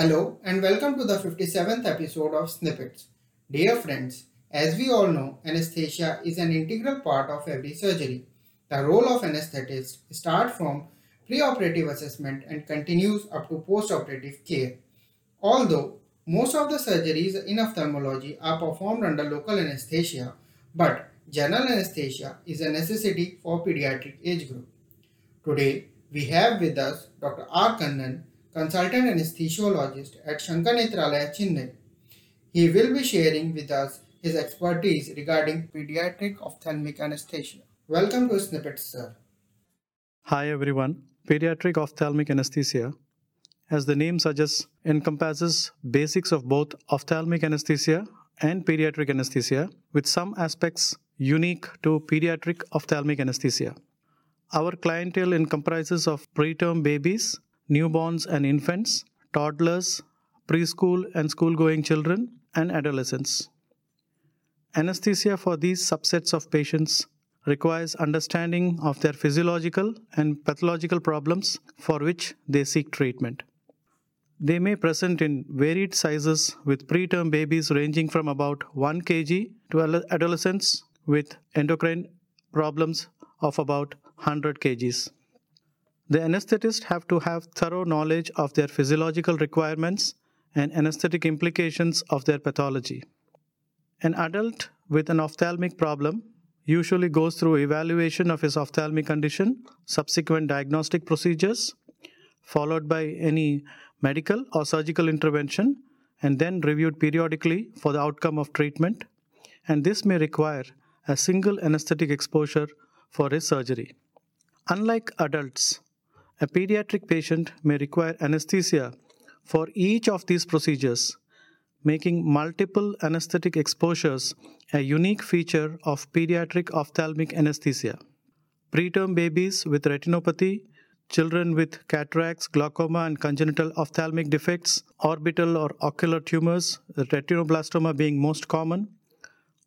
Hello and welcome to the 57th episode of Snippets. Dear friends, as we all know, anesthesia is an integral part of every surgery. The role of anesthetist starts from preoperative assessment and continues up to postoperative care. Although most of the surgeries in ophthalmology are performed under local anesthesia, but general anesthesia is a necessity for pediatric age group. Today, we have with us Dr. R. Kannan, consultant anesthesiologist at Sankara Nethralaya, Chennai. He will be sharing with us his expertise regarding pediatric ophthalmic anesthesia. Welcome to Snippets, sir. Hi everyone. Pediatric ophthalmic anesthesia, as the name suggests, encompasses basics of both ophthalmic anesthesia and pediatric anesthesia, with some aspects unique to pediatric ophthalmic anesthesia. Our clientele comprises of preterm babies newborns and infants, toddlers, preschool and school going children, and adolescents. Anesthesia for these subsets of patients requires understanding of their physiological and pathological problems for which they seek treatment. They may present in varied sizes with preterm babies ranging from about 1 kg to adolescents with endocrine problems of about 100 kgs. The anesthetists have to have thorough knowledge of their physiological requirements and anesthetic implications of their pathology. An adult with an ophthalmic problem usually goes through evaluation of his ophthalmic condition, subsequent diagnostic procedures, followed by any medical or surgical intervention, and then reviewed periodically for the outcome of treatment. And this may require a single anesthetic exposure for his surgery. Unlike adults, a pediatric patient may require anesthesia for each of these procedures, making multiple anesthetic exposures a unique feature of pediatric ophthalmic anesthesia. Preterm babies with retinopathy, children with cataracts, glaucoma, and congenital ophthalmic defects, orbital or ocular tumors, retinoblastoma being most common,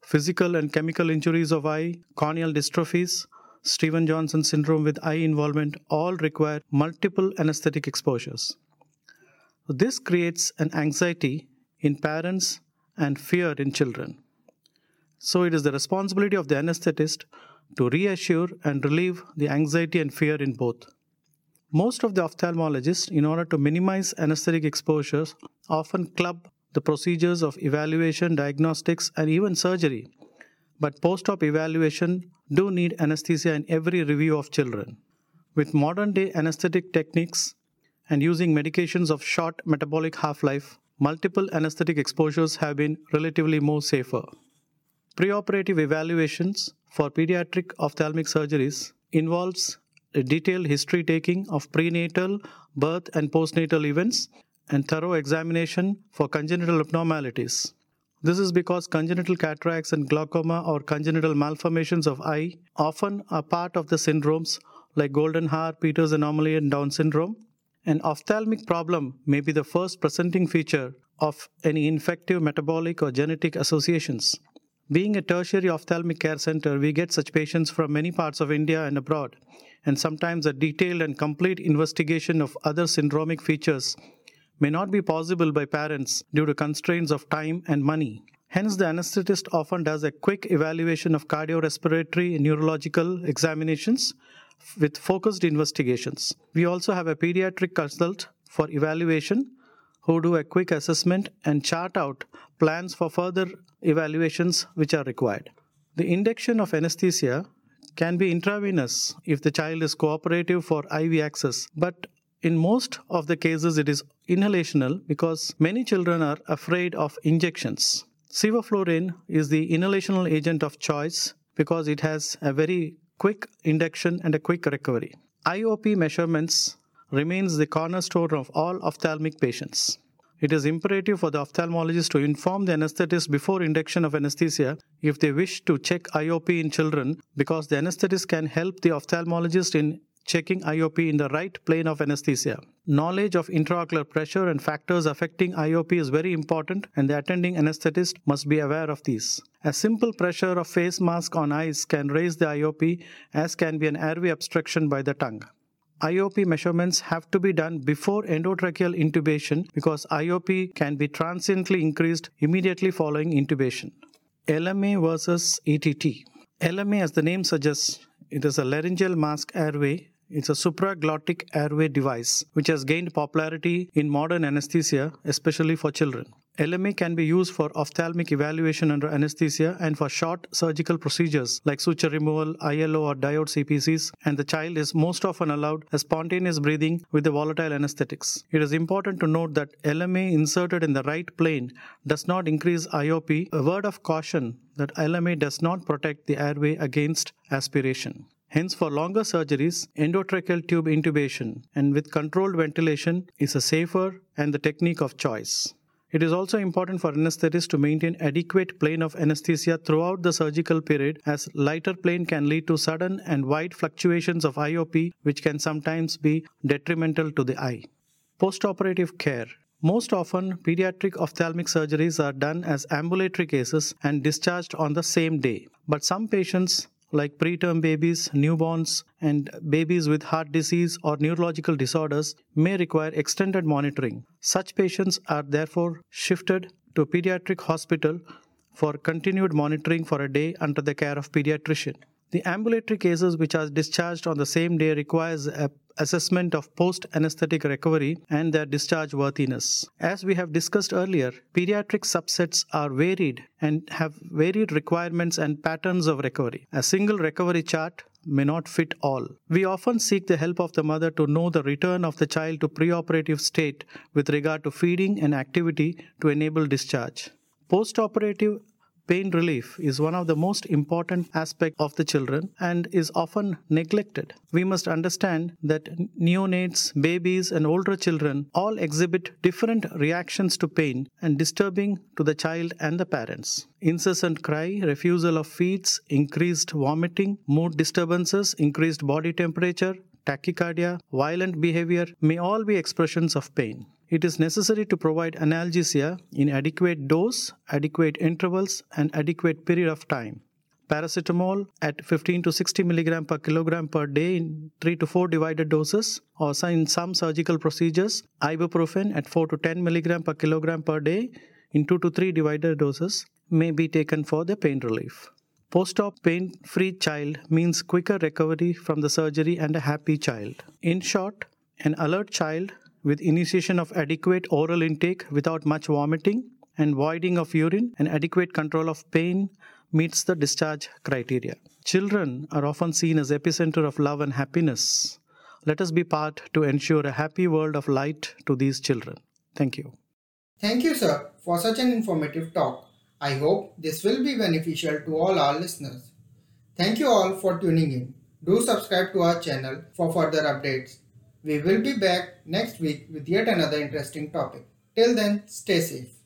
physical and chemical injuries of eye, corneal dystrophies, Stevens Johnson syndrome with eye involvement all require multiple anesthetic exposures. This creates an anxiety in parents and fear in children. So, it is the responsibility of the anesthetist to reassure and relieve the anxiety and fear in both. Most of the ophthalmologists, in order to minimize anesthetic exposures, often club the procedures of evaluation, diagnostics, and even surgery but post-op evaluation do need anesthesia in every review of children. With modern day anesthetic techniques and using medications of short metabolic half-life, multiple anesthetic exposures have been relatively more safer. Preoperative evaluations for pediatric ophthalmic surgeries involves a detailed history taking of prenatal, birth and postnatal events and thorough examination for congenital abnormalities. This is because congenital cataracts and glaucoma or congenital malformations of eye often are part of the syndromes like golden Goldenhar, Peters anomaly, and Down syndrome. An ophthalmic problem may be the first presenting feature of any infective, metabolic, or genetic associations. Being a tertiary ophthalmic care center, we get such patients from many parts of India and abroad, and sometimes a detailed and complete investigation of other syndromic features may not be possible by parents due to constraints of time and money. Hence, the anesthetist often does a quick evaluation of cardiorespiratory neurological examinations with focused investigations. We also have a pediatric consult for evaluation who do a quick assessment and chart out plans for further evaluations which are required. The induction of anesthesia can be intravenous if the child is cooperative for IV access, but in most of the cases, it is inhalational because many children are afraid of injections. Sevoflurane is the inhalational agent of choice because it has a very quick induction and a quick recovery. IOP measurements remains the cornerstone of all ophthalmic patients. It is imperative for the ophthalmologist to inform the anesthetist before induction of anesthesia if they wish to check IOP in children because the anesthetist can help the ophthalmologist in checking IOP in the right plane of anesthesia. Knowledge of intraocular pressure and factors affecting IOP is very important, and the attending anesthetist must be aware of these. A simple pressure of face mask on eyes can raise the IOP, as can be an airway obstruction by the tongue. IOP measurements have to be done before endotracheal intubation because IOP can be transiently increased immediately following intubation. LMA versus ETT. LMA, as the name suggests, it is a laryngeal mask airway it's a supraglottic airway device which has gained popularity in modern anesthesia, especially for children. LMA can be used for ophthalmic evaluation under anesthesia and for short surgical procedures like suture removal, ILO, or diode CPCs, and the child is most often allowed a spontaneous breathing with the volatile anesthetics. It is important to note that LMA inserted in the right plane does not increase IOP, a word of caution that LMA does not protect the airway against aspiration. Hence, for longer surgeries, endotracheal tube intubation and with controlled ventilation is a safer and the technique of choice. It is also important for anesthetists to maintain adequate plane of anesthesia throughout the surgical period as lighter plane can lead to sudden and wide fluctuations of IOP which can sometimes be detrimental to the eye. Postoperative care most often, pediatric ophthalmic surgeries are done as ambulatory cases and discharged on the same day. But some patients like preterm babies, newborns, and babies with heart disease or neurological disorders may require extended monitoring. Such patients are therefore shifted to a pediatric hospital for continued monitoring for a day under the care of pediatrician. The ambulatory cases which are discharged on the same day requires a assessment of post anesthetic recovery and their discharge worthiness. As we have discussed earlier, pediatric subsets are varied and have varied requirements and patterns of recovery. A single recovery chart may not fit all. We often seek the help of the mother to know the return of the child to preoperative state with regard to feeding and activity to enable discharge. Postoperative pain relief is one of the most important aspects of the children and is often neglected. We must understand that neonates, babies, and older children all exhibit different reactions to pain and disturbing to the child and the parents. Incessant cry, refusal of feeds, increased vomiting, mood disturbances, increased body temperature, tachycardia, violent behavior may all be expressions of pain it is necessary to provide analgesia in adequate dose, adequate intervals, and adequate period of time. Paracetamol at 15 to 60 mg per kilogram per day in 3 to 4 divided doses, or in some surgical procedures, ibuprofen at 4 to 10 mg per kilogram per day in 2 to 3 divided doses may be taken for the pain relief. Post op pain free child means quicker recovery from the surgery and a happy child. In short, an alert child with initiation of adequate oral intake without much vomiting and voiding of urine and adequate control of pain meets the discharge criteria. Children are often seen as epicenter of love and happiness. Let us be part to ensure a happy world of light to these children. Thank you. Thank you, sir, for such an informative talk. I hope this will be beneficial to all our listeners. Thank you all for tuning in. Do subscribe to our channel for further updates. We will be back next week with yet another interesting topic. Till then, stay safe.